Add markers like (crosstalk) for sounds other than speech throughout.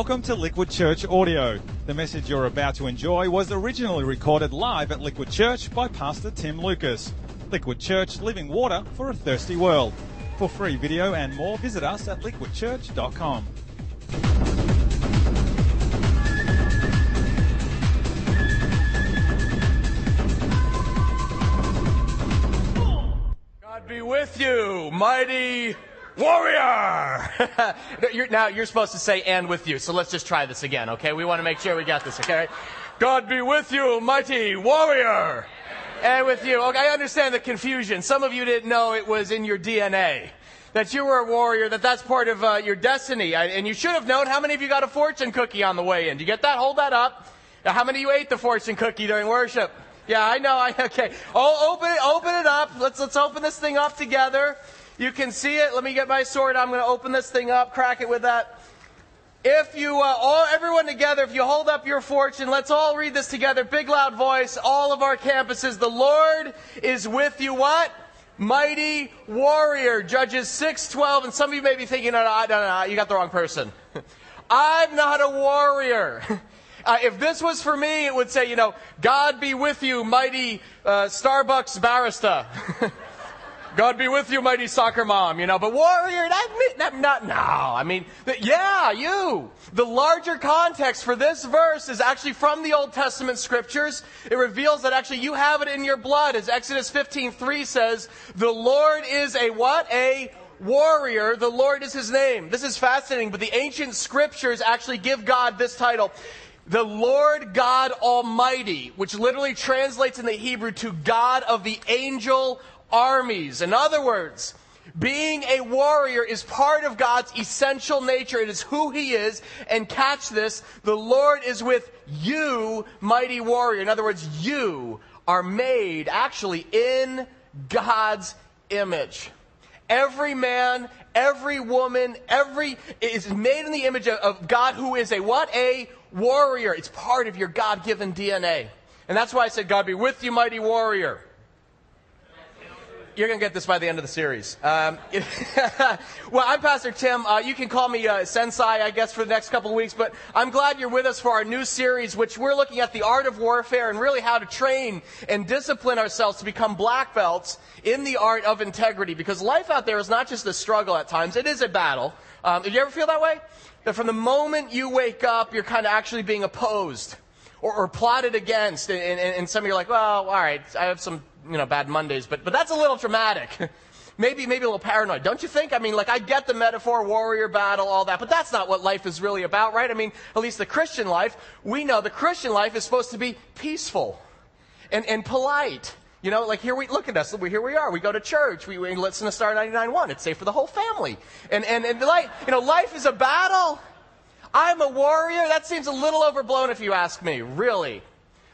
Welcome to Liquid Church Audio. The message you're about to enjoy was originally recorded live at Liquid Church by Pastor Tim Lucas. Liquid Church, living water for a thirsty world. For free video and more, visit us at liquidchurch.com. God be with you, mighty warrior. (laughs) now you're supposed to say "and with you," so let's just try this again, okay? We want to make sure we got this, okay? God be with you, mighty warrior, and with you. Okay, I understand the confusion. Some of you didn't know it was in your DNA. That you were a warrior, that that's part of uh, your destiny. I, and you should have known how many of you got a fortune cookie on the way in. Do you get that? Hold that up. Now, how many of you ate the fortune cookie during worship? Yeah, I know. I, (laughs) okay. Oh, open it, open it up. Let's, let's open this thing up together. You can see it. Let me get my sword. I'm going to open this thing up, crack it with that. If you, uh, all, everyone together, if you hold up your fortune, let's all read this together. Big loud voice, all of our campuses. The Lord is with you. What? Mighty warrior. Judges 6:12. And some of you may be thinking, no, no, no, no, you got the wrong person. (laughs) I'm not a warrior. (laughs) Uh, if this was for me, it would say, you know, God be with you, mighty uh, Starbucks barista. (laughs) God be with you, mighty soccer mom, you know, but warrior, that, that not, no. I mean, the, yeah, you. The larger context for this verse is actually from the Old Testament scriptures. It reveals that actually you have it in your blood. As Exodus 15, 3 says, the Lord is a what? A warrior. The Lord is his name. This is fascinating, but the ancient scriptures actually give God this title. The Lord God Almighty, which literally translates in the Hebrew to God of the angel armies. In other words, being a warrior is part of God's essential nature. It is who He is. And catch this, the Lord is with you, mighty warrior. In other words, you are made actually in God's image. Every man, every woman, every is made in the image of, God who is a what? A warrior. It's part of your God-given DNA. And that's why I said, God be with you, mighty warrior you're going to get this by the end of the series. Um, (laughs) well, I'm Pastor Tim. Uh, you can call me uh, Sensei, I guess, for the next couple of weeks, but I'm glad you're with us for our new series, which we're looking at the art of warfare and really how to train and discipline ourselves to become black belts in the art of integrity. Because life out there is not just a struggle at times, it is a battle. Um, did you ever feel that way? That from the moment you wake up, you're kind of actually being opposed or, or plotted against, and, and, and some of you are like, well, all right, I have some you know, bad Mondays, but, but that's a little dramatic. (laughs) maybe, maybe a little paranoid. Don't you think? I mean, like, I get the metaphor, warrior battle, all that, but that's not what life is really about, right? I mean, at least the Christian life, we know the Christian life is supposed to be peaceful and, and polite. You know, like here we look at us. Here we are. We go to church. We, we listen to Star 99.1. It's safe for the whole family. And and and like you know, life is a battle. I'm a warrior. That seems a little overblown if you ask me. Really.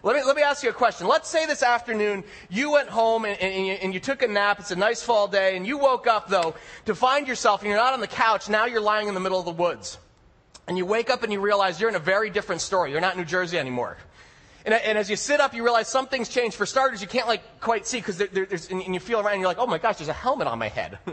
Let me, let me ask you a question. Let's say this afternoon you went home and, and, you, and, you, took a nap. It's a nice fall day, and you woke up, though, to find yourself, and you're not on the couch. Now you're lying in the middle of the woods. And you wake up and you realize you're in a very different story. You're not in New Jersey anymore. And, and as you sit up, you realize something's changed. For starters, you can't like quite see because there, there's, and you feel around and you're like, oh my gosh, there's a helmet on my head. (laughs)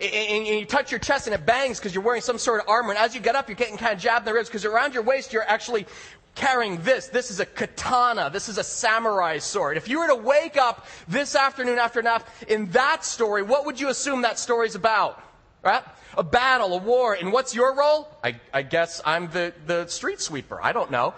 and, you touch your chest and it bangs because you're wearing some sort of armor. And as you get up, you're getting kind of jabbed in the ribs because around your waist, you're actually carrying this. This is a katana. This is a samurai sword. If you were to wake up this afternoon after nap in that story, what would you assume that story's about? Right? A battle, a war. And what's your role? I, I guess I'm the, the street sweeper. I don't know.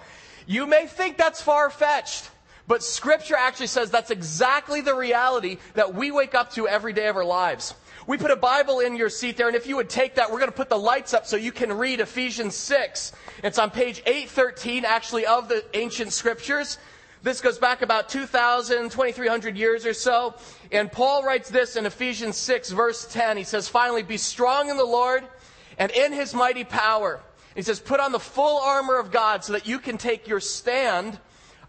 You may think that's far fetched. But scripture actually says that's exactly the reality that we wake up to every day of our lives. We put a Bible in your seat there, and if you would take that, we're going to put the lights up so you can read Ephesians 6. It's on page 813, actually, of the ancient scriptures. This goes back about 2,000, 2,300 years or so. And Paul writes this in Ephesians 6, verse 10. He says, Finally, be strong in the Lord and in his mighty power. He says, Put on the full armor of God so that you can take your stand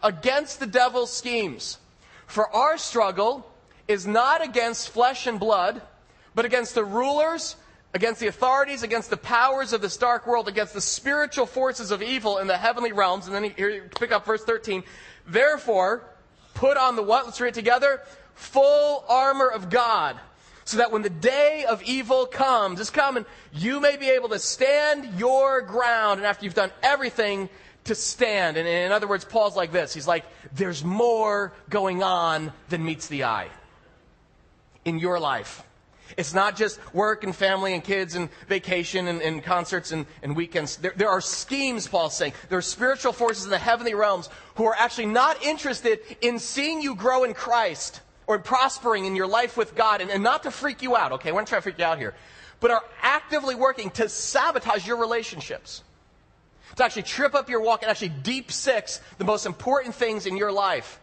against the devil's schemes. For our struggle is not against flesh and blood but against the rulers, against the authorities, against the powers of this dark world, against the spiritual forces of evil in the heavenly realms. And then here, pick up verse 13. Therefore, put on the what? Let's read it together. Full armor of God so that when the day of evil comes, is coming, you may be able to stand your ground, and after you've done everything, to stand. And in other words, Paul's like this. He's like, there's more going on than meets the eye in your life. It's not just work and family and kids and vacation and, and concerts and, and weekends. There, there, are schemes, Paul's saying. There are spiritual forces in the heavenly realms who are actually not interested in seeing you grow in Christ or prospering in your life with God and, and not to freak you out, okay? We're not trying to freak you out here. But are actively working to sabotage your relationships. To actually trip up your walk and actually deep six the most important things in your life.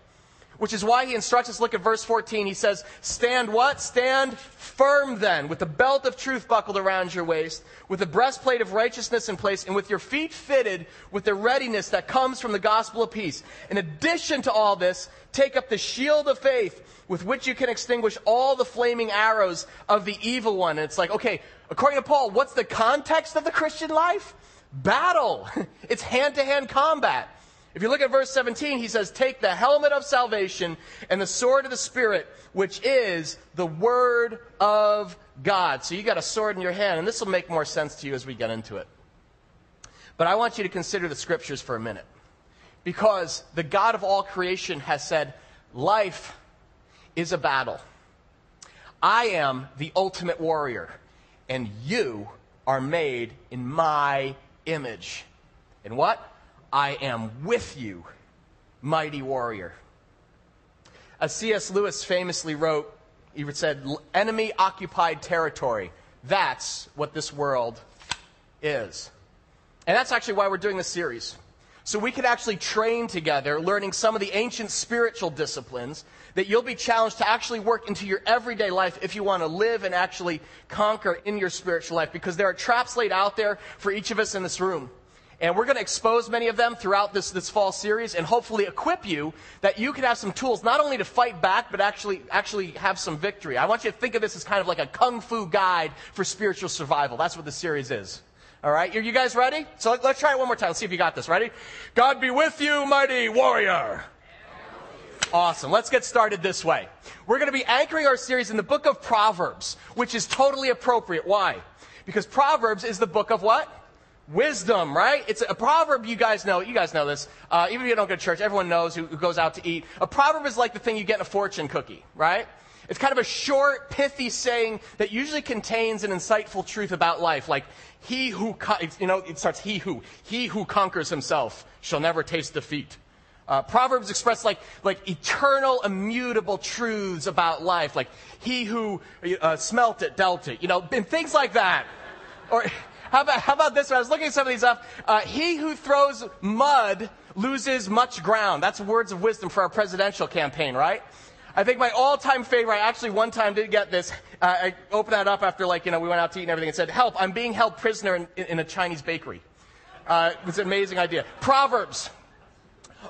Which is why he instructs us, look at verse 14. He says, Stand what? Stand firm then, with the belt of truth buckled around your waist, with the breastplate of righteousness in place, and with your feet fitted with the readiness that comes from the gospel of peace. In addition to all this, take up the shield of faith, with which you can extinguish all the flaming arrows of the evil one. And it's like, okay, according to Paul, what's the context of the Christian life? Battle. (laughs) It's hand to hand combat. If you look at verse 17, he says, Take the helmet of salvation and the sword of the Spirit, which is the Word of God. So you got a sword in your hand, and this will make more sense to you as we get into it. But I want you to consider the scriptures for a minute. Because the God of all creation has said, Life is a battle. I am the ultimate warrior, and you are made in my image. And what? I am with you, mighty warrior. As C.S. Lewis famously wrote, he said, enemy occupied territory. That's what this world is. And that's actually why we're doing this series. So we could actually train together, learning some of the ancient spiritual disciplines that you'll be challenged to actually work into your everyday life if you want to live and actually conquer in your spiritual life. Because there are traps laid out there for each of us in this room. And we're going to expose many of them throughout this, this fall series and hopefully equip you that you can have some tools not only to fight back, but actually, actually have some victory. I want you to think of this as kind of like a kung fu guide for spiritual survival. That's what the series is. All right, are you guys ready? So let, us try it one more time. Let's see if you got this. Ready? God be with you, mighty warrior. Awesome. Let's get started this way. We're going to be anchoring our series in the book of Proverbs, which is totally appropriate. Why? Because Proverbs is the book of what? Wisdom, right? It's a proverb you guys know. You guys know this. Uh, even if you don't go to church, everyone knows who, who goes out to eat. A proverb is like the thing you get in a fortune cookie, right? It's kind of a short, pithy saying that usually contains an insightful truth about life. Like, he who, you know, it starts, he who, he who conquers himself shall never taste defeat. Uh, Proverbs express like, like eternal, immutable truths about life. Like, he who uh, smelt it, dealt it, you know, and things like that. Or, how about, how about this one? I was looking at some of these up. Uh, he who throws mud loses much ground. That's words of wisdom for our presidential campaign, right? I think my all-time favorite, I actually one time did get this. Uh, I opened that up after like, you know, we went out to eat and everything and said, help, I'm being held prisoner in, in a Chinese bakery. Uh, it's an amazing idea. Proverbs.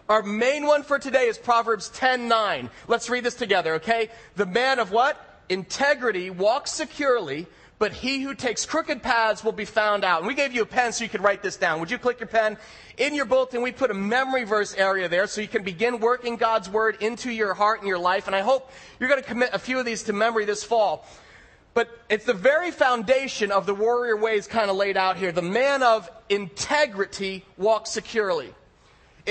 Our main one for today is Proverbs 10:9. Let's read this together, okay? The man of what? Integrity walks securely, but he who takes crooked paths will be found out. And we gave you a pen so you could write this down. Would you click your pen? In your bulletin, we put a memory verse area there so you can begin working God's word into your heart and your life. And I hope you're going to commit a few of these to memory this fall. But it's the very foundation of the warrior ways kind of laid out here. The man of integrity walks securely.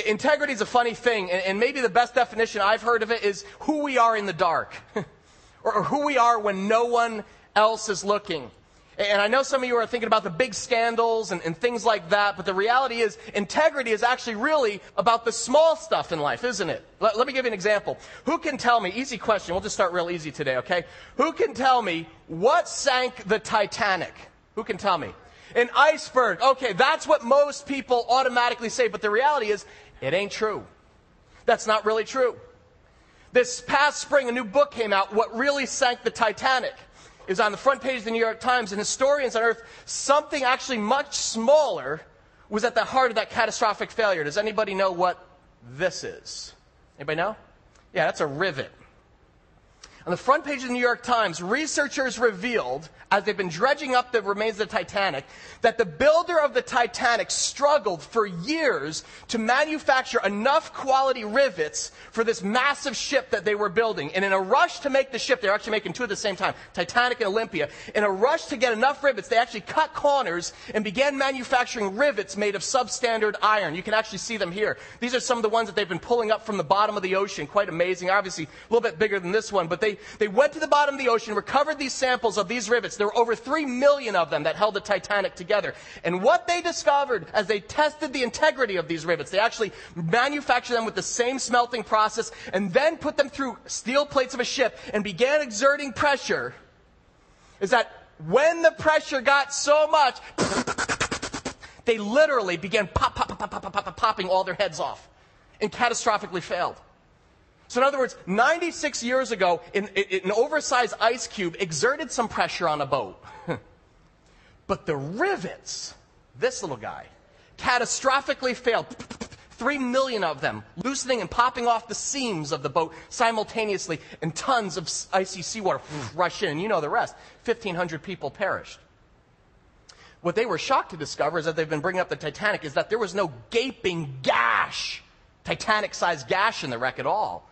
Integrity is a funny thing, and maybe the best definition I've heard of it is who we are in the dark, (laughs) or who we are when no one else is looking. And I know some of you are thinking about the big scandals and, and, things like that, but the reality is integrity is actually really about the small stuff in life, isn't it? Let, let, me give you an example. Who can tell me, easy question, we'll just start real easy today, okay? Who can tell me what sank the Titanic? Who can tell me? An iceberg. Okay, that's what most people automatically say, but the reality is it ain't true. That's not really true. This past spring, a new book came out, What Really Sank the Titanic is on the front page of the New York Times, and historians on Earth, something actually much smaller was at the heart of that catastrophic failure. Does anybody know what this is? Anybody know? Yeah, that's a rivet. On the front page of the New York Times, researchers revealed, as they've been dredging up the remains of the Titanic, that the builder of the Titanic struggled for years to manufacture enough quality rivets for this massive ship that they were building. And in a rush to make the ship, they're actually making two at the same time, Titanic and Olympia. In a rush to get enough rivets, they actually cut corners and began manufacturing rivets made of substandard iron. You can actually see them here. These are some of the ones that they've been pulling up from the bottom of the ocean. Quite amazing. Obviously, a little bit bigger than this one, but they they, went to the bottom of the ocean, recovered these samples of these rivets. There were over three million of them that held the Titanic together. And what they discovered as they tested the integrity of these rivets, they actually manufactured them with the same smelting process and then put them through steel plates of a ship and began exerting pressure, is that when the pressure got so much, (laughs) they literally began pop, pop, pop, pop, pop, pop, popping all their heads off and catastrophically failed. So, in other words, 96 years ago, an, an oversized ice cube exerted some pressure on a boat. (laughs) but the rivets, this little guy, catastrophically failed. (laughs) Three million of them, loosening and popping off the seams of the boat simultaneously, and tons of icy seawater (laughs) rush in. You know the rest. 1,500 people perished. What they were shocked to discover is that they've been bringing up the Titanic is that there was no gaping gash, Titanic sized gash in the wreck at all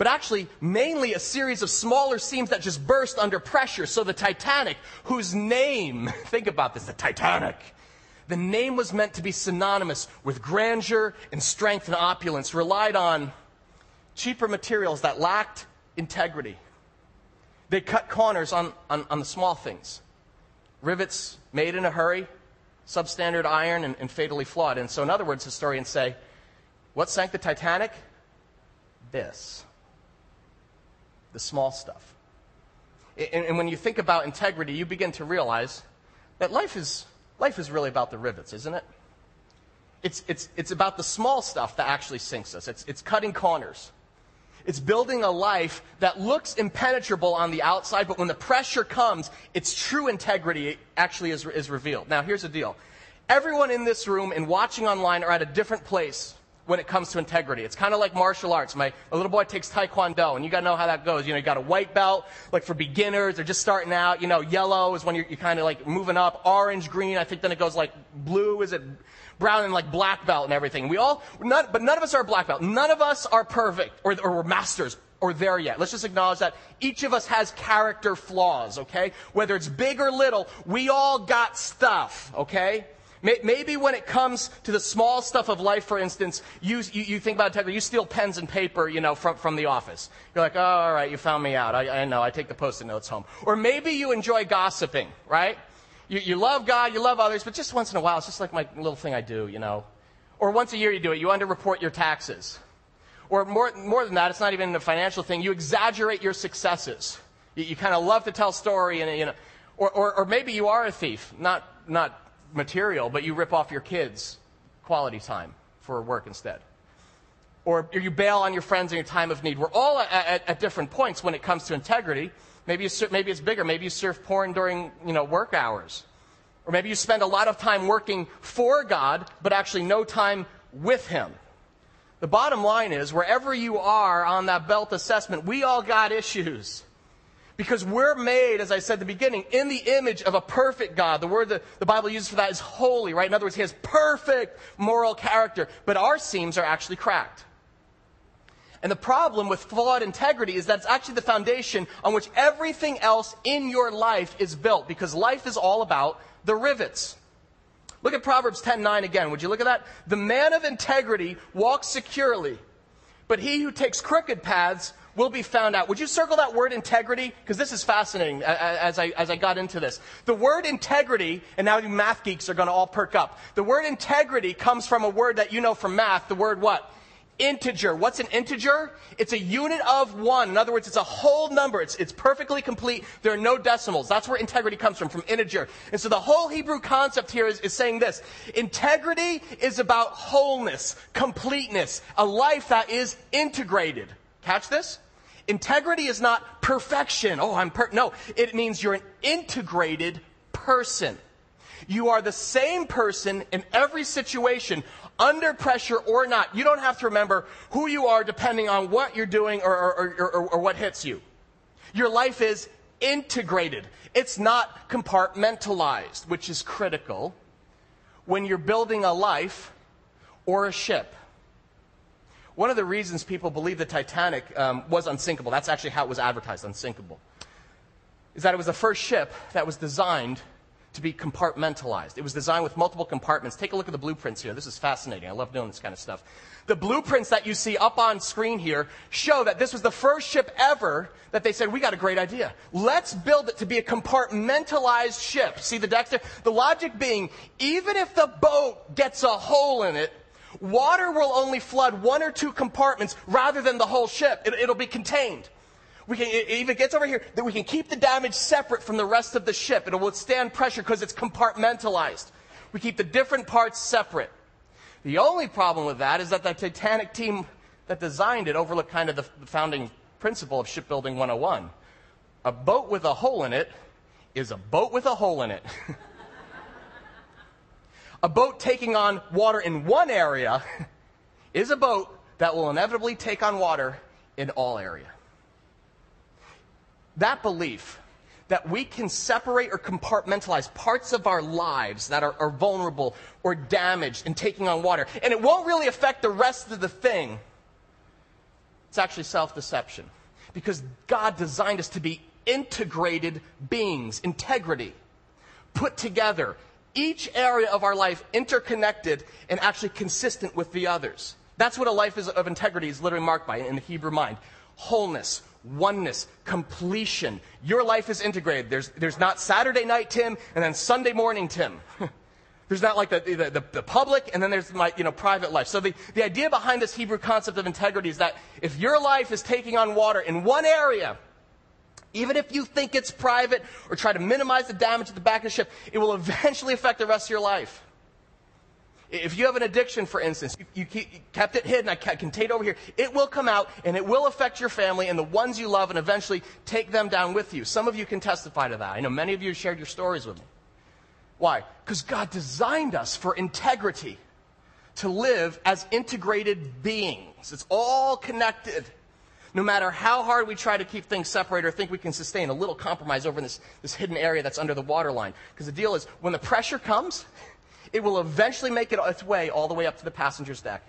but actually mainly a series of smaller seams that just burst under pressure. So the Titanic, whose name, (laughs) think about this, the Titanic, the name was meant to be synonymous with grandeur and strength and opulence, relied on cheaper materials that lacked integrity. They cut corners on, on, on the small things. Rivets made in a hurry, substandard iron, and, and fatally flawed. And so, in other words, historians say, what sank the Titanic? This the small stuff. And, and when you think about integrity, you begin to realize that life is, life is really about the rivets, isn't it? It's, it's, it's about the small stuff that actually sinks us. It's, it's cutting corners. It's building a life that looks impenetrable on the outside, but when the pressure comes, its true integrity actually is, is revealed. Now, here's the deal. Everyone in this room and watching online are at a different place when it comes to integrity. It's kind of like martial arts. My, my, little boy takes Taekwondo, and you got to know how that goes. You know, you got a white belt, like for beginners, they're just starting out. You know, yellow is when you're, you're kind of like moving up. Orange, green, I think then it goes like blue, is it brown, and like black belt and everything. We all, not, but none of us are black belt. None of us are perfect, or, or we're masters or there yet. Let's just acknowledge that each of us has character flaws, okay? Whether it's big or little, we all got stuff, okay? Maybe when it comes to the small stuff of life, for instance, you, you, you think about integrity, you steal pens and paper, you know, from, from the office. You're like, oh, all right, you found me out. I, I know, I take the post-it notes home. Or maybe you enjoy gossiping, right? You, you love God, you love others, but just once in a while, it's just like my little thing I do, you know. Or once a year you do it, you underreport your taxes. Or more, more than that, it's not even a financial thing, you exaggerate your successes. You, you kind of love to tell story and, you know, or, or, or maybe you are a thief, not, not material, but you rip off your kids' quality time for work instead. Or you bail on your friends in your time of need. We're all at, at, at different points when it comes to integrity. Maybe, you, maybe it's bigger. Maybe you surf porn during you know, work hours. Or maybe you spend a lot of time working for God, but actually no time with Him. The bottom line is, wherever you are on that belt assessment, we all got issues. Because we're made, as I said at the beginning, in the image of a perfect God. The word that the Bible uses for that is holy, right? In other words, he has perfect moral character, but our seams are actually cracked. And the problem with flawed integrity is that it's actually the foundation on which everything else in your life is built, because life is all about the rivets. Look at Proverbs 10:9 again. Would you look at that? The man of integrity walks securely, but he who takes crooked paths will be found out. Would you circle that word integrity? Because this is fascinating as I, as I got into this. The word integrity, and now you math geeks are going to all perk up. The word integrity comes from a word that you know from math. The word what? integer. What's an integer? It's a unit of one. In other words, it's a whole number. It's, it's perfectly complete. There are no decimals. That's where integrity comes from, from integer. And so the whole Hebrew concept here is, is saying this. Integrity is about wholeness, completeness, a life that is integrated. Catch this? Integrity is not perfection. Oh, I'm per. No, it means you're an integrated person. You are the same person in every situation, under pressure or not. You don't have to remember who you are depending on what you're doing or, or, or, or what hits you. Your life is integrated. It's not compartmentalized, which is critical when you're building a life or a ship. One of the reasons people believe the Titanic um, was unsinkable, that's actually how it was advertised, unsinkable, is that it was the first ship that was designed to be compartmentalized. It was designed with multiple compartments. Take a look at the blueprints here. This is fascinating. I love doing this kind of stuff. The blueprints that you see up on screen here show that this was the first ship ever that they said, we got a great idea. Let's build it to be a compartmentalized ship. See the decks there? The logic being, even if the boat gets a hole in it, water will only flood one or two compartments rather than the whole ship. It, will be contained. We can, if it gets over here, that we can keep the damage separate from the rest of the ship. It'll withstand pressure because it's compartmentalized. We keep the different parts separate. The only problem with that is that the Titanic team that designed it overlooked kind of the founding principle of shipbuilding 101. A boat with a hole in it is a boat with a hole in it. (laughs) a boat taking on water in one area (laughs) is a boat that will inevitably take on water in all area. That belief that we can separate or compartmentalize parts of our lives that are, are vulnerable or damaged in taking on water, and it won't really affect the rest of the thing. It's actually self deception. Because God designed us to be integrated beings, integrity, put together, each area of our life interconnected and actually consistent with the others. That's what a life is, of integrity is literally marked by in the Hebrew mind wholeness, oneness, completion. Your life is integrated. There's, there's not Saturday night Tim and then Sunday morning Tim. (laughs) there's not like the, the, the, public and then there's my you know, private life. So the, the idea behind this Hebrew concept of integrity is that if your life is taking on water in one area, even if you think it's private or try to minimize the damage at the back of the ship, it will eventually affect the rest of your life. If you have an addiction, for instance, you, you, kept it hidden, I contained it over here, it will come out and it will affect your family and the ones you love and eventually take them down with you. Some of you can testify to that. I know many of you shared your stories with me. Why? Because God designed us for integrity, to live as integrated beings. It's all connected. No matter how hard we try to keep things separate or think we can sustain a little compromise over this, this hidden area that's under the waterline. Because the deal is, when the pressure comes, it will eventually make it its way all the way up to the passenger's deck.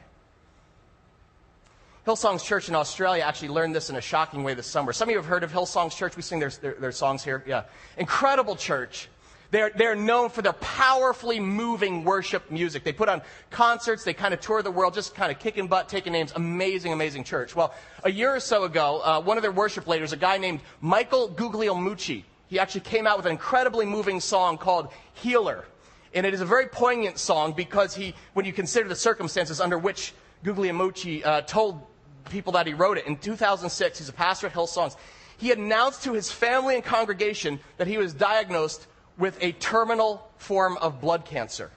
Hillsong's Church in Australia actually learned this in a shocking way this summer. Some of you have heard of Hillsong's Church. We sing their, their, their songs here. Yeah. Incredible church. They're, they're known for their powerfully moving worship music. They put on concerts, they kind of tour the world, just kind of kicking butt, taking names. Amazing, amazing church. Well, a year or so ago, uh, one of their worship leaders, a guy named Michael Guglielmucci, he actually came out with an incredibly moving song called Healer. And it is a very poignant song because he, when you consider the circumstances under which Guglielmucci uh, told people that he wrote it, in 2006, he's a pastor at Hillsongs, he announced to his family and congregation that he was diagnosed with a terminal form of blood cancer,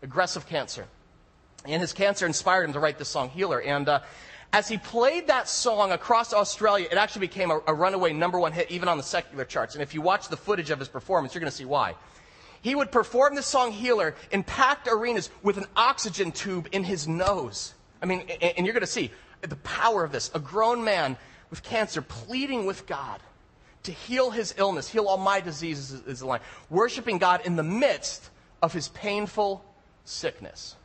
aggressive cancer. And his cancer inspired him to write this song, Healer. And uh, as he played that song across Australia, it actually became a, a runaway number one hit, even on the secular charts. And if you watch the footage of his performance, you're going to see why. He would perform the song Healer in packed arenas with an oxygen tube in his nose. I mean, and you're going to see the power of this. A grown man with cancer pleading with God to heal his illness, heal all my diseases is the line. Worshiping God in the midst of his painful sickness.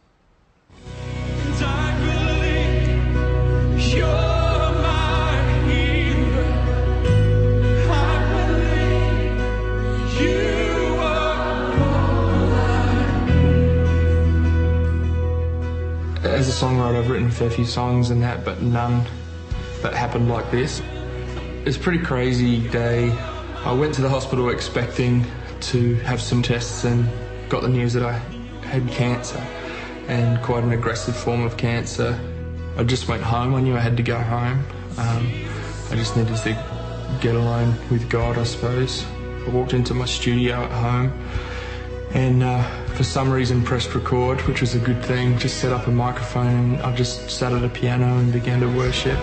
As a songwriter, I've written a fair few songs and that, but none that happened like this. It's a pretty crazy day. I went to the hospital expecting to have some tests and got the news that I had cancer and quite an aggressive form of cancer. I just went home. I knew I had to go home. Um, I just needed to get alone with God, I suppose. I walked into my studio at home and uh, for some reason pressed record, which was a good thing. Just set up a microphone and I just sat at a piano and began to worship.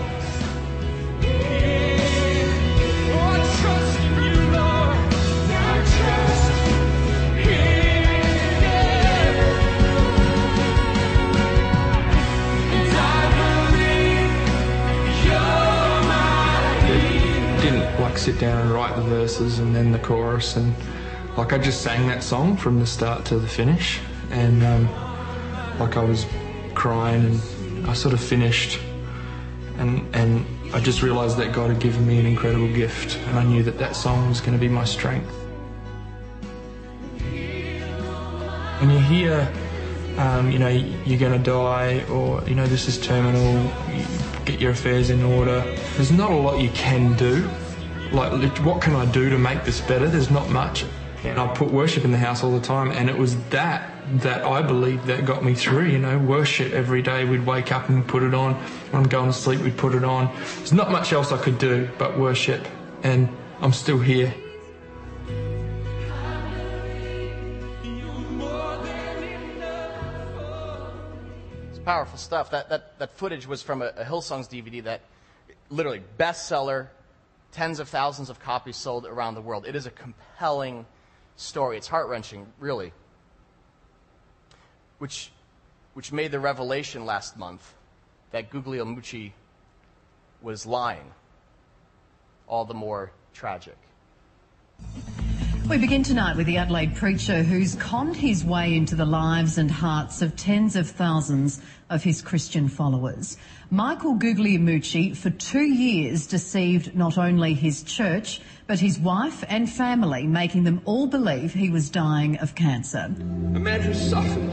Sit down and write the verses and then the chorus and like I just sang that song from the start to the finish and um, like I was crying and I sort of finished and and I just realised that God had given me an incredible gift and I knew that that song was going to be my strength. When you hear, um, you know, you're going to die or, you know, this is terminal, you get your affairs in order, there's not a lot you can do. Like, what can I do to make this better? There's not much. And I put worship in the house all the time, and it was that that I believe that got me through. You know, worship every day. We'd wake up and put it on. When I'm going to sleep, we'd put it on. There's not much else I could do but worship, and I'm still here. It's powerful stuff. That, that, that footage was from a, a Hillsongs DVD that literally bestseller, tens of thousands of copies sold around the world. It is a compelling story. It's heart wrenching, really. Which, which made the revelation last month that Guglielmucci was lying all the more tragic. We begin tonight with the Adelaide preacher who's conned his way into the lives and hearts of tens of thousands of his Christian followers. Michael Guglielmucci, for two years, deceived not only his church, but his wife and family, making them all believe he was dying of cancer. A man who suffered,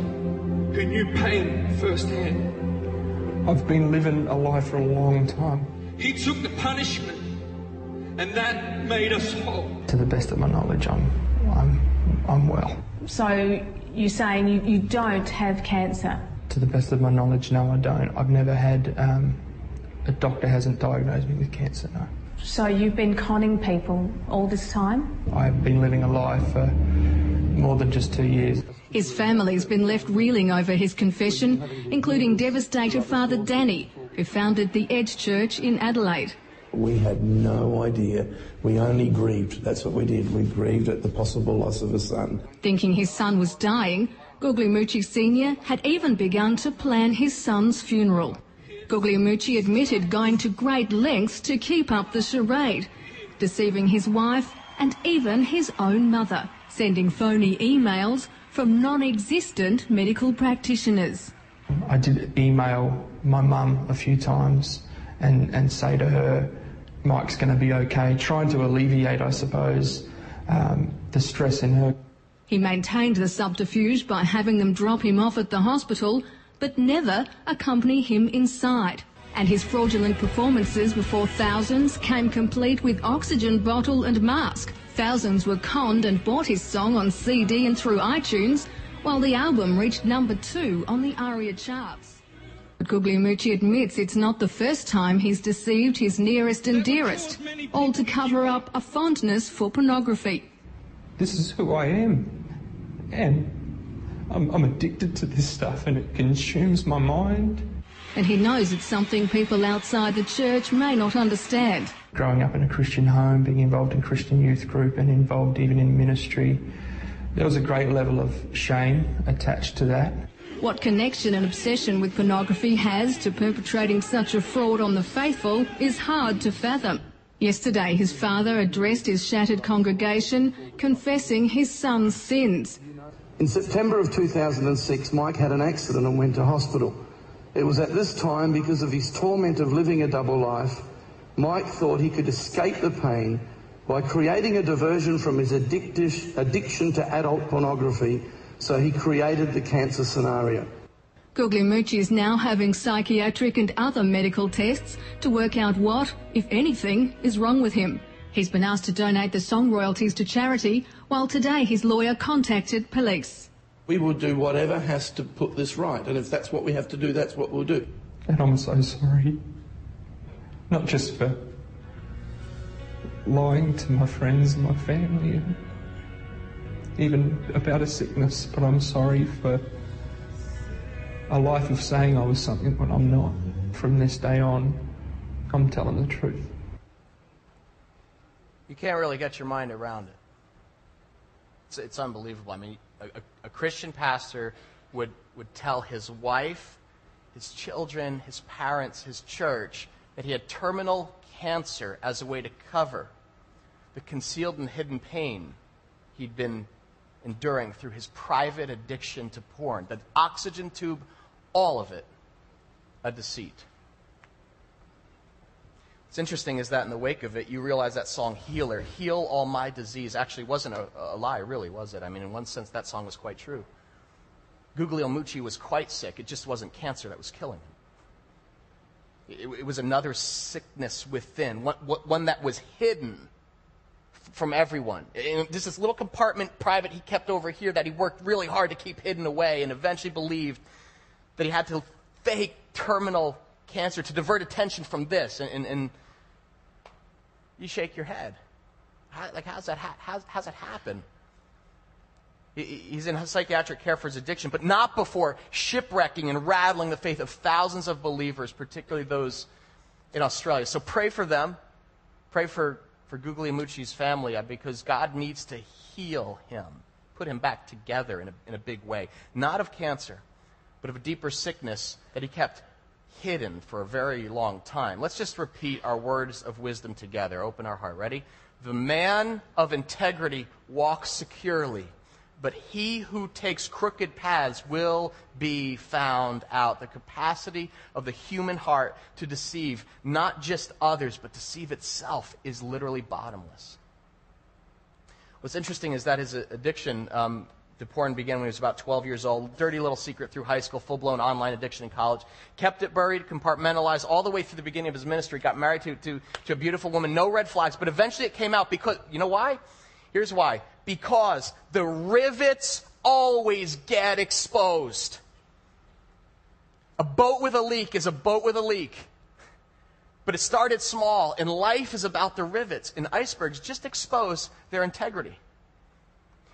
who knew pain firsthand. I've been living a life for a long time. He took the punishment, and that made us whole. To the best of my knowledge, I'm, I'm, I'm well. So you're saying you, you don't have cancer? To the best of my knowledge, no, I don't. I've never had, um, a doctor hasn't diagnosed me with cancer, no. So you've been conning people all this time? I've been living a life for more than just two years. His family's been left reeling over his confession, including devastated Father Danny, who founded the Edge Church in Adelaide. We had no idea. We only grieved. That's what we did. We grieved at the possible loss of a son. Thinking his son was dying, Guglielmucci Sr. had even begun to plan his son's funeral. Guglielmucci admitted going to great lengths to keep up the charade, deceiving his wife and even his own mother, sending phony emails from non-existent medical practitioners. I did email my mum a few times and, and say to her, Mike's going to be okay, trying to alleviate, I suppose, um, the stress in her. He maintained the subterfuge by having them drop him off at the hospital, but never accompany him inside. And his fraudulent performances before thousands came complete with oxygen bottle and mask. Thousands were conned and bought his song on CD and through iTunes, while the album reached number two on the ARIA charts. But Guglielmucci admits it's not the first time he's deceived his nearest and dearest, all to cover up a fondness for pornography. This is who I am. And I'm, I'm addicted to this stuff and it consumes my mind. And he knows it's something people outside the church may not understand. Growing up in a Christian home, being involved in Christian youth group and involved even in ministry, there was a great level of shame attached to that. What connection and obsession with pornography has to perpetrating such a fraud on the faithful is hard to fathom. Yesterday, his father addressed his shattered congregation, confessing his son's sins. In September of 2006, Mike had an accident and went to hospital. It was at this time, because of his torment of living a double life, Mike thought he could escape the pain by creating a diversion from his addiction to adult pornography, so he created the cancer scenario. Guglielmucci is now having psychiatric and other medical tests to work out what, if anything, is wrong with him. He's been asked to donate the song royalties to charity, while today his lawyer contacted police. We will do whatever has to put this right, and if that's what we have to do, that's what we'll do. And I'm so sorry. Not just for lying to my friends and my family, and even about a sickness, but I'm sorry for a life of saying I was something when I'm not. From this day on, I'm telling the truth. You can't really get your mind around it. It's, it's unbelievable. I mean, a, a, a Christian pastor would, would tell his wife, his children, his parents, his church that he had terminal cancer as a way to cover the concealed and hidden pain he'd been enduring through his private addiction to porn. The oxygen tube, all of it, a deceit. What's interesting is that in the wake of it, you realize that song Healer, Heal All My Disease, actually wasn't a, a lie, really, was it? I mean, in one sense, that song was quite true. Guglielmucci was quite sick. It just wasn't cancer that was killing him. It, it was another sickness within, one, one that was hidden from everyone. Just this little compartment private he kept over here that he worked really hard to keep hidden away and eventually believed that he had to fake terminal cancer to divert attention from this. And, and, and you shake your head. How, like, how's that, ha- how's, how's that happen? He's in psychiatric care for his addiction, but not before shipwrecking and rattling the faith of thousands of believers, particularly those in Australia. So pray for them. Pray for for Guglielmucci's family uh, because God needs to heal him, put him back together in a, in a big way. Not of cancer, but of a deeper sickness that he kept hidden for a very long time. Let's just repeat our words of wisdom together. Open our heart. Ready? The man of integrity walks securely but he who takes crooked paths will be found out. The capacity of the human heart to deceive not just others, but deceive itself is literally bottomless. What's interesting is that his addiction um, to porn began when he was about 12 years old. Dirty little secret through high school, full blown online addiction in college. Kept it buried, compartmentalized all the way through the beginning of his ministry. Got married to, to, to a beautiful woman, no red flags, but eventually it came out because, you know why? Here's why. Because the rivets always get exposed. A boat with a leak is a boat with a leak. But it started small, and life is about the rivets. And icebergs just expose their integrity.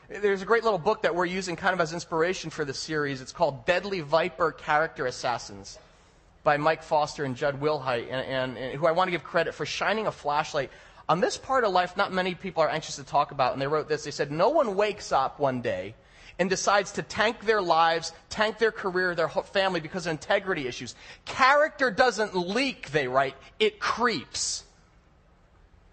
There's a great little book that we're using kind of as inspiration for this series. It's called Deadly Viper Character Assassins by Mike Foster and Jud Wilhite, and, and, and who I want to give credit for shining a flashlight on this part of life, not many people are anxious to talk about, and they wrote this. They said, No one wakes up one day and decides to tank their lives, tank their career, their family because of integrity issues. Character doesn't leak, they write, it creeps.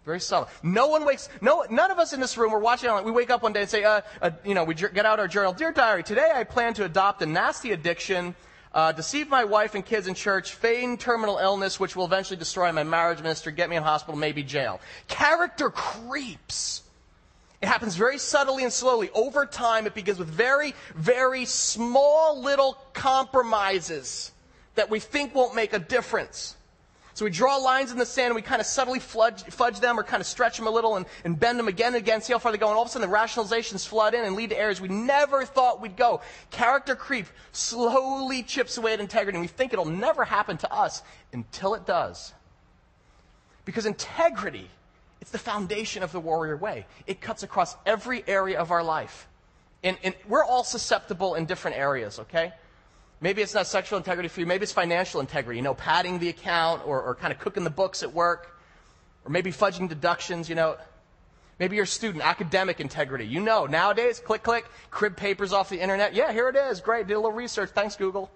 Very subtle. No one wakes, no, none of us in this room, we're watching online, we wake up one day and say, uh, uh, you know, we get out our journal, Dear Diary, today I plan to adopt a nasty addiction uh, deceive my wife and kids in church, feign terminal illness, which will eventually destroy my marriage minister, get me in hospital, maybe jail. Character creeps. It happens very subtly and slowly. Over time, it begins with very, very small little compromises that we think won't make a difference. So we draw lines in the sand and we kind of subtly fudge, fudge them or kind of stretch them a little and, and, bend them again and again, see how far they go. And all of a sudden the rationalizations flood in and lead to areas we never thought we'd go. Character creep slowly chips away at integrity. And we think it'll never happen to us until it does. Because integrity, it's the foundation of the warrior way. It cuts across every area of our life. And, and we're all susceptible in different areas, okay? Maybe it's not sexual integrity for you. Maybe it's financial integrity, you know, padding the account or, or kind of cooking the books at work. Or maybe fudging deductions, you know. Maybe you're a student, academic integrity. You know, nowadays, click, click, crib papers off the internet. Yeah, here it is. Great. Did a little research. Thanks, Google.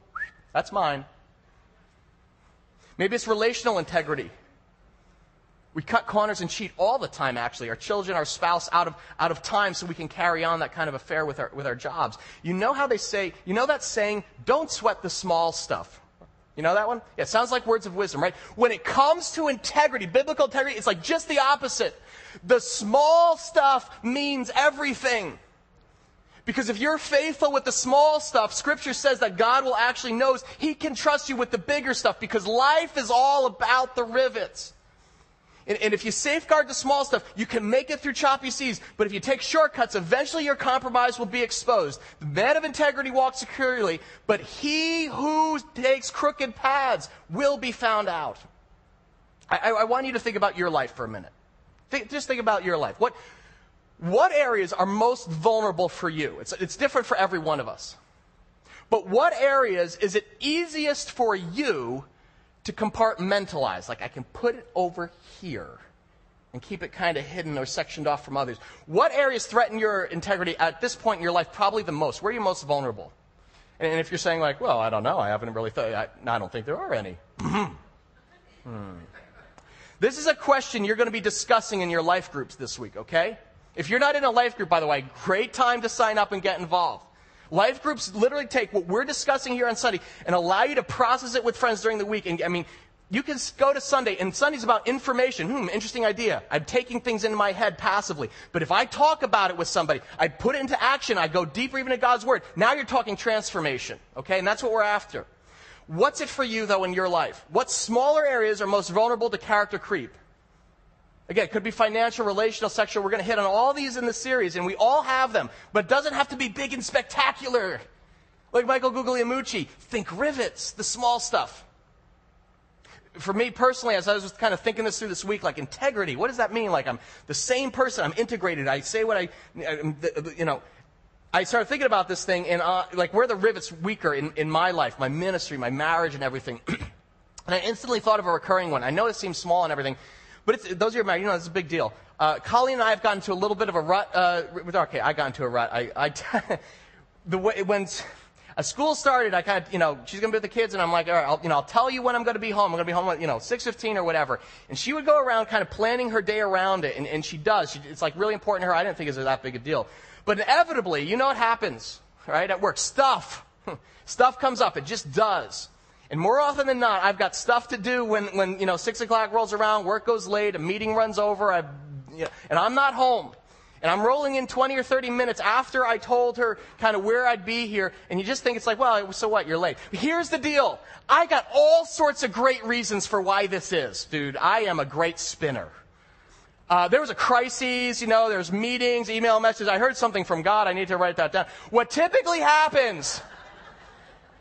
That's mine. Maybe it's relational integrity. We cut corners and cheat all the time, actually. Our children, our spouse, out of, out of time so we can carry on that kind of affair with our, with our jobs. You know how they say, you know that saying, don't sweat the small stuff. You know that one? Yeah, it sounds like words of wisdom, right? When it comes to integrity, biblical integrity, it's like just the opposite. The small stuff means everything. Because if you're faithful with the small stuff, scripture says that God will actually knows he can trust you with the bigger stuff because life is all about the rivets. And, and, if you safeguard the small stuff, you can make it through choppy seas. But if you take shortcuts, eventually your compromise will be exposed. The man of integrity walks securely, but he who takes crooked paths will be found out. I, I, want you to think about your life for a minute. Think, just think about your life. What, what areas are most vulnerable for you? It's, it's different for every one of us. But what areas is it easiest for you to compartmentalize. Like I can put it over here and keep it kind of hidden or sectioned off from others. What areas threaten your integrity at this point in your life probably the most? Where are you most vulnerable? And if you're saying like, well, I don't know, I haven't really thought, I, I don't think there are any. (clears throat) hmm. This is a question you're going to be discussing in your life groups this week, okay? If you're not in a life group, by the way, great time to sign up and get involved. Life groups literally take what we're discussing here on Sunday and allow you to process it with friends during the week. And I mean, you can go to Sunday, and Sunday's about information. Hmm, interesting idea. I'm taking things into my head passively. But if I talk about it with somebody, I put it into action, I go deeper even to God's Word. Now you're talking transformation. Okay? And that's what we're after. What's it for you, though, in your life? What smaller areas are most vulnerable to character creep? Again, it could be financial, relational, sexual. We're going to hit on all these in the series, and we all have them. But it doesn't have to be big and spectacular. Like Michael Guglielmucci, think rivets, the small stuff for me personally, as I was kind of thinking this through this week, like integrity, what does that mean? Like I'm the same person, I'm integrated, I say what I, you know, I started thinking about this thing and uh, like where the rivets weaker in, in my life, my ministry, my marriage and everything. (clears throat) and I instantly thought of a recurring one. I know it seems small and everything, but those of you married, you know, it's a big deal. Uh, Colleen and I have gotten to a little bit of a rut, uh, okay, I got into a rut. I, I (laughs) the way, when, as school started, I kind of, you know, she's going to be with the kids, and I'm like, all right, I'll, you know, I'll tell you when I'm going to be home. I'm going to be home at, you know, 6.15 or whatever. And she would go around kind of planning her day around it, and, and she does. She, it's like really important to her. I didn't think it was that big a deal. But inevitably, you know what happens, right, at work? Stuff. (laughs) stuff comes up. It just does. And more often than not, I've got stuff to do when, when you know, 6 o'clock rolls around, work goes late, a meeting runs over, I've, you know, and I'm not home. And I'm rolling in 20 or 30 minutes after I told her kind of where I'd be here. And you just think it's like, well, so what? You're late. But here's the deal. I got all sorts of great reasons for why this is, dude. I am a great spinner. Uh, there was a crisis, you know, there's meetings, email messages. I heard something from God. I need to write that down. What typically happens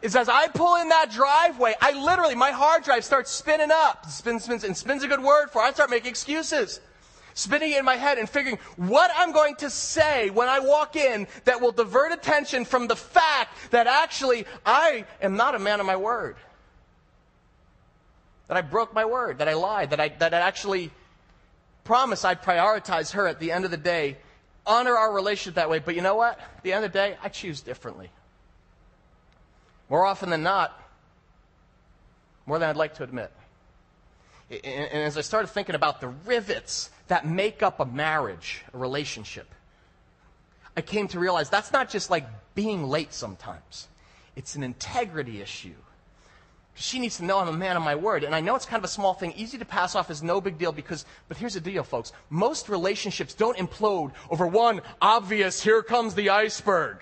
is as I pull in that driveway, I literally, my hard drive starts spinning up. Spins, spins, and spins a good word for it. I start making excuses spinning in my head and figuring what I'm going to say when I walk in that will divert attention from the fact that actually I am not a man of my word. That I broke my word, that I lied, that I, that I actually promised I'd prioritize her at the end of the day, honor our relationship that way. But you know what? At the end of the day, I choose differently. More often than not, more than I'd like to admit. And as I started thinking about the rivets that make up a marriage, a relationship, I came to realize that's not just like being late sometimes. It's an integrity issue. She needs to know I'm a man of my word. And I know it's kind of a small thing, easy to pass off as no big deal because, but here's the deal, folks. Most relationships don't implode over one obvious, here comes the iceberg.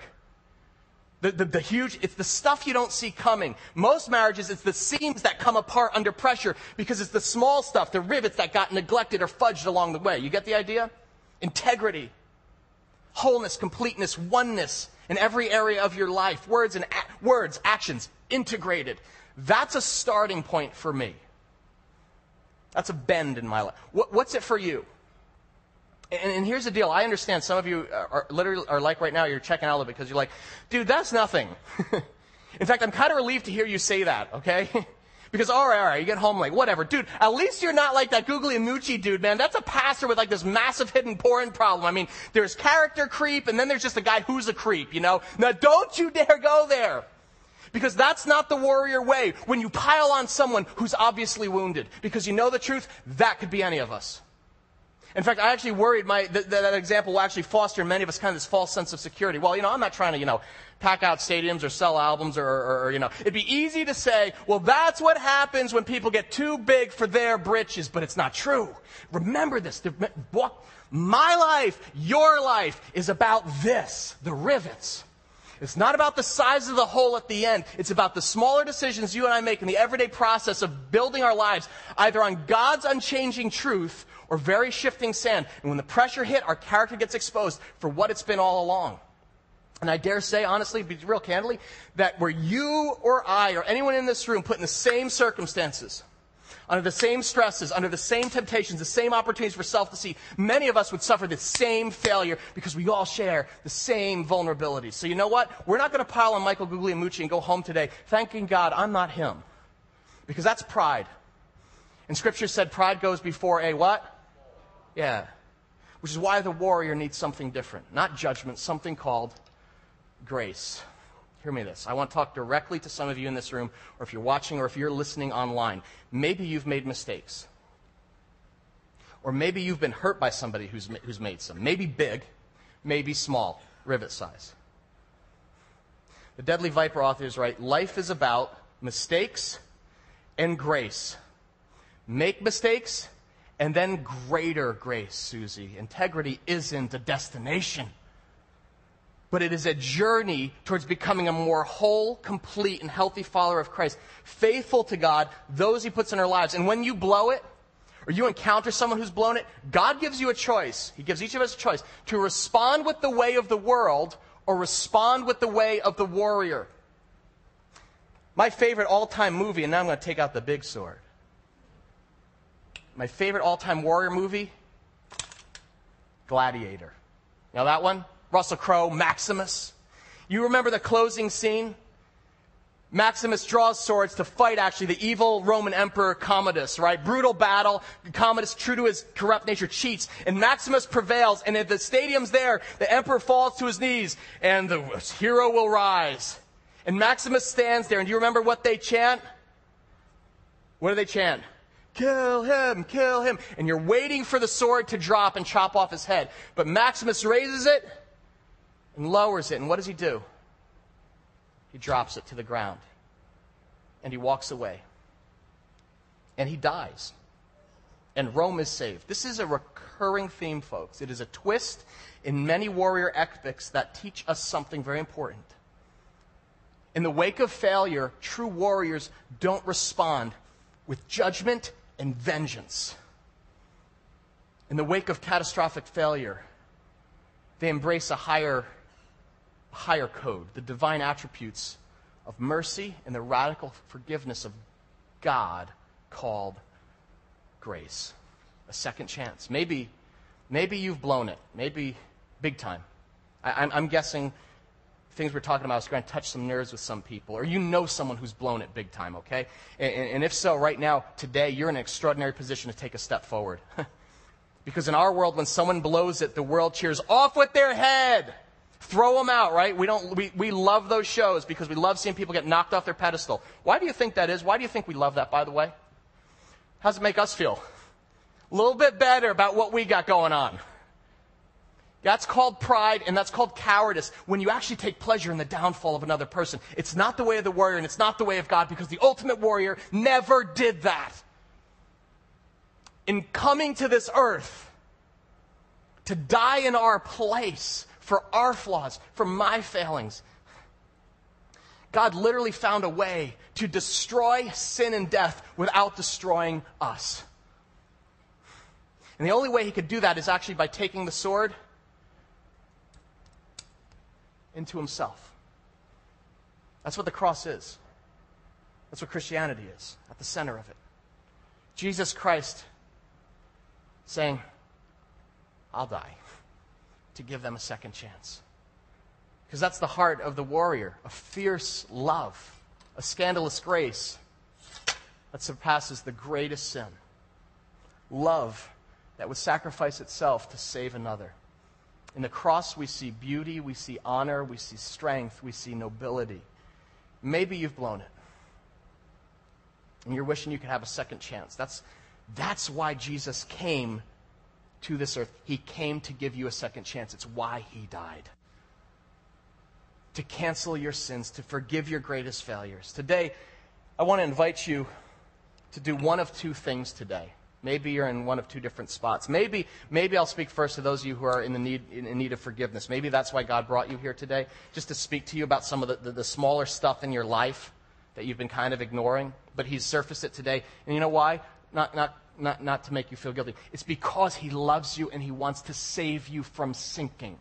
The, the, the, huge, it's the stuff you don't see coming. Most marriages, it's the seams that come apart under pressure because it's the small stuff, the rivets that got neglected or fudged along the way. You get the idea? Integrity, wholeness, completeness, oneness in every area of your life. Words and a- words, actions, integrated. That's a starting point for me. That's a bend in my life. What, what's it for you? And, and, here's the deal. I understand some of you are, literally are like right now, you're checking out a little because you're like, dude, that's nothing. (laughs) In fact, I'm kind of relieved to hear you say that, okay? (laughs) because, all right, all right, you get home like, whatever. Dude, at least you're not like that Guglielmucci dude, man. That's a pastor with like this massive hidden porn problem. I mean, there's character creep, and then there's just a guy who's a creep, you know? Now, don't you dare go there. Because that's not the warrior way when you pile on someone who's obviously wounded. Because you know the truth, that could be any of us. In fact, I actually worried my, that, that example will actually foster in many of us kind of this false sense of security. Well, you know, I'm not trying to, you know, pack out stadiums or sell albums or, or, or, you know, it'd be easy to say, well, that's what happens when people get too big for their britches, but it's not true. Remember this. My life, your life is about this, the rivets. It's not about the size of the hole at the end. It's about the smaller decisions you and I make in the everyday process of building our lives, either on God's unchanging truth or very shifting sand. And when the pressure hit, our character gets exposed for what it's been all along. And I dare say, honestly, be real candidly, that were you or I or anyone in this room put in the same circumstances, under the same stresses, under the same temptations, the same opportunities for self deceit, many of us would suffer the same failure because we all share the same vulnerabilities. So you know what? We're not going to pile on Michael Guglielmucci and go home today thanking God I'm not him. Because that's pride. And scripture said pride goes before a what? Yeah. Which is why the warrior needs something different. Not judgment, something called grace. Hear me this. I want to talk directly to some of you in this room, or if you're watching or if you're listening online. Maybe you've made mistakes. Or maybe you've been hurt by somebody who's, who's made some. Maybe big, maybe small, rivet size. The Deadly Viper author is right. Life is about mistakes and grace. Make mistakes and then greater grace, Susie. Integrity isn't a destination, but it is a journey towards becoming a more whole, complete, and healthy follower of Christ. Faithful to God, those He puts in our lives. And when you blow it, or you encounter someone who's blown it, God gives you a choice. He gives each of us a choice to respond with the way of the world or respond with the way of the warrior. My favorite all time movie, and now I'm going to take out the big sword. My favorite all time warrior movie Gladiator. Know that one? Russell Crowe, Maximus. You remember the closing scene? Maximus draws swords to fight actually the evil Roman Emperor Commodus, right? Brutal battle. Commodus, true to his corrupt nature, cheats. And Maximus prevails. And if the stadium's there, the emperor falls to his knees and the hero will rise. And Maximus stands there. And do you remember what they chant? What do they chant? Kill him, kill him. And you're waiting for the sword to drop and chop off his head. But Maximus raises it and lowers it. And what does he do? He drops it to the ground. And he walks away. And he dies. And Rome is saved. This is a recurring theme, folks. It is a twist in many warrior epics that teach us something very important. In the wake of failure, true warriors don't respond with judgment and vengeance. In the wake of catastrophic failure, they embrace a higher, higher code, the divine attributes of mercy and the radical forgiveness of God called grace. A second chance. Maybe, maybe you've blown it. Maybe big time. I, am guessing things we're talking about is going to touch some nerves with some people, or you know someone who's blown it big time, okay? And, and if so, right now, today, you're in an extraordinary position to take a step forward. (laughs) because in our world, when someone blows it, the world cheers off with their head. Throw them out, right? We, don't, we, we love those shows because we love seeing people get knocked off their pedestal. Why do you think that is? Why do you think we love that, by the way? How does it make us feel? A little bit better about what we got going on. That's called pride and that's called cowardice when you actually take pleasure in the downfall of another person. It's not the way of the warrior and it's not the way of God because the ultimate warrior never did that. In coming to this earth, to die in our place for our flaws, for my failings, God literally found a way to destroy sin and death without destroying us. And the only way he could do that is actually by taking the sword into himself. That's what the cross is. That's what Christianity is, at the center of it. Jesus Christ saying, I'll die to give them a second chance. Because that's the heart of the warrior a fierce love, a scandalous grace that surpasses the greatest sin. Love that would sacrifice itself to save another. In the cross, we see beauty, we see honor, we see strength, we see nobility. Maybe you've blown it. And you're wishing you could have a second chance. That's, that's why Jesus came to this earth. He came to give you a second chance. It's why he died. To cancel your sins, to forgive your greatest failures. Today, I want to invite you to do one of two things today. Maybe you're in one of two different spots. Maybe, maybe I'll speak first to those of you who are in, the need, in, need of forgiveness. Maybe that's why God brought you here today, just to speak to you about some of the, the, the smaller stuff in your life that you've been kind of ignoring. But He's surfaced it today. And you know why? Not, not, not, not to make you feel guilty. It's because He loves you and He wants to save you from sinking.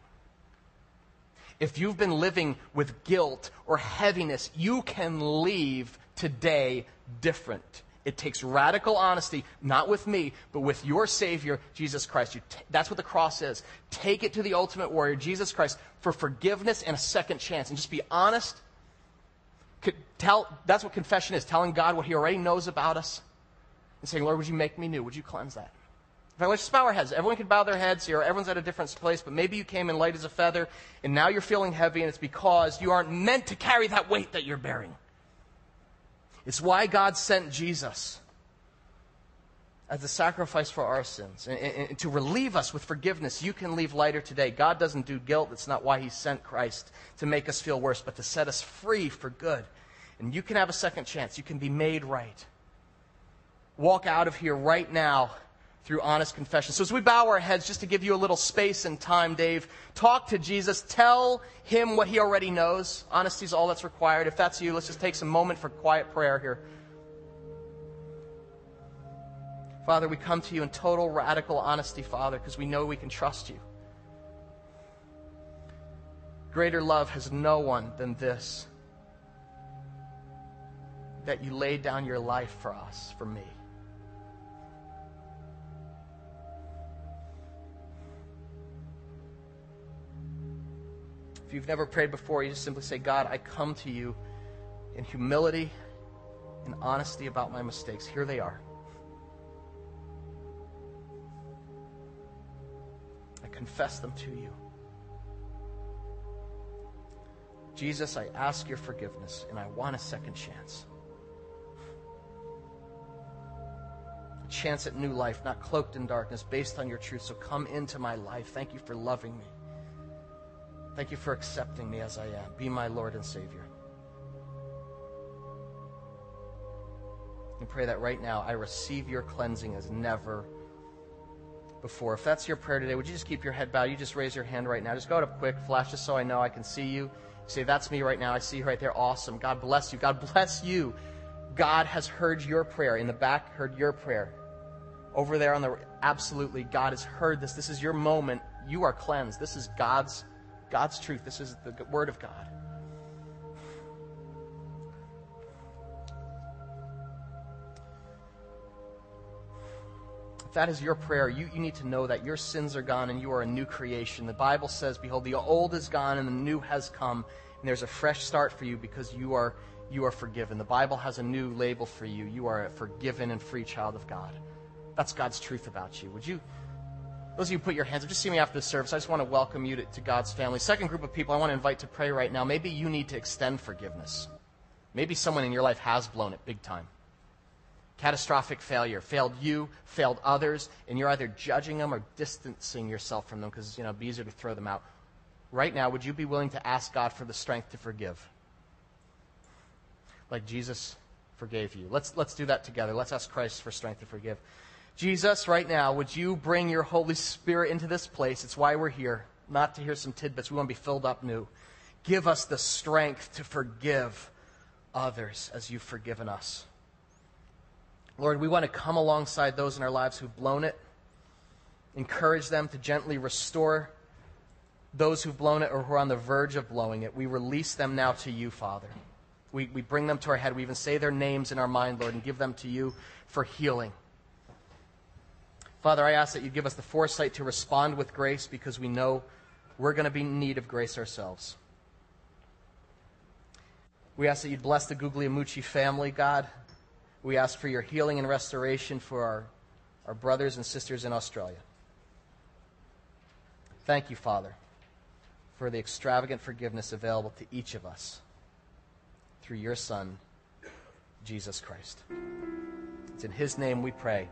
If you've been living with guilt or heaviness, you can leave today different. It takes radical honesty, not with me, but with your Savior, Jesus Christ. T- that's what the cross is. Take it to the ultimate warrior, Jesus Christ, for forgiveness and a second chance. And just be honest. Tell, that's what confession is telling God what He already knows about us and saying, Lord, would you make me new? Would you cleanse that? In fact, let's just bow our heads. Everyone can bow their heads here. Everyone's at a different place, but maybe you came in light as a feather, and now you're feeling heavy, and it's because you aren't meant to carry that weight that you're bearing. It's why God sent Jesus as a sacrifice for our sins and, and, and, to relieve us with forgiveness. You can leave lighter today. God doesn't do guilt. That's not why He sent Christ to make us feel worse, but to set us free for good. And you can have a second chance. You can be made right. Walk out of here right now through honest confession. So as we bow our heads, just to give you a little space and time, Dave, talk to Jesus. Tell him what he already knows. Honesty is all that's required. If that's you, let's just take some moment for quiet prayer here. Father, we come to you in total radical honesty, Father, because we know we can trust you. Greater love has no one than this that you laid down your life for us, for me. You've never prayed before, you just simply say, God, I come to you in humility and honesty about my mistakes. Here they are. I confess them to you. Jesus, I ask your forgiveness and I want a second chance. A chance at new life, not cloaked in darkness, based on your truth. So come into my life. Thank you for loving me. Thank you for accepting me as I am. Be my Lord and Savior. And pray that right now I receive your cleansing as never before. If that's your prayer today, would you just keep your head bowed? You just raise your hand right now. Just go up quick, flash just so I know I can see you. Say, that's me right now. I see you right there. Awesome. God bless you. God (laughs) bless you. God has heard your prayer. In the back, heard your prayer. Over there on the absolutely, God has heard this. This is your moment. You are cleansed. This is God's God's truth. This is the word of God. If that is your prayer, you, you need to know that your sins are gone and you are a new creation. The Bible says, Behold, the old is gone and the new has come, and there's a fresh start for you because you are, you are forgiven. The Bible has a new label for you. You are a forgiven and free child of God. That's God's truth about you. Would you, those of you who put your hands up, just see me after the service. I just want to welcome you to, to God's family. Second group of people I want to invite to pray right now. Maybe you need to extend forgiveness. Maybe someone in your life has blown it big time catastrophic failure, failed you, failed others, and you're either judging them or distancing yourself from them because, you know, it'd be easier to throw them out. Right now, would you be willing to ask God for the strength to forgive? Like Jesus forgave you. Let's, let's do that together. Let's ask Christ for strength to forgive. Jesus, right now, would you bring your Holy Spirit into this place? It's why we're here, not to hear some tidbits. We want to be filled up new. Give us the strength to forgive others as you've forgiven us. Lord, we want to come alongside those in our lives who've blown it, encourage them to gently restore those who've blown it or who are on the verge of blowing it. We release them now to you, Father. We, we bring them to our head. We even say their names in our mind, Lord, and give them to you for healing. Father, I ask that you give us the foresight to respond with grace because we know we're going to be in need of grace ourselves. We ask that you'd bless the Guglielmucci family, God. We ask for your healing and restoration for our, our brothers and sisters in Australia. Thank you, Father, for the extravagant forgiveness available to each of us through your Son, Jesus Christ. It's in his name we pray.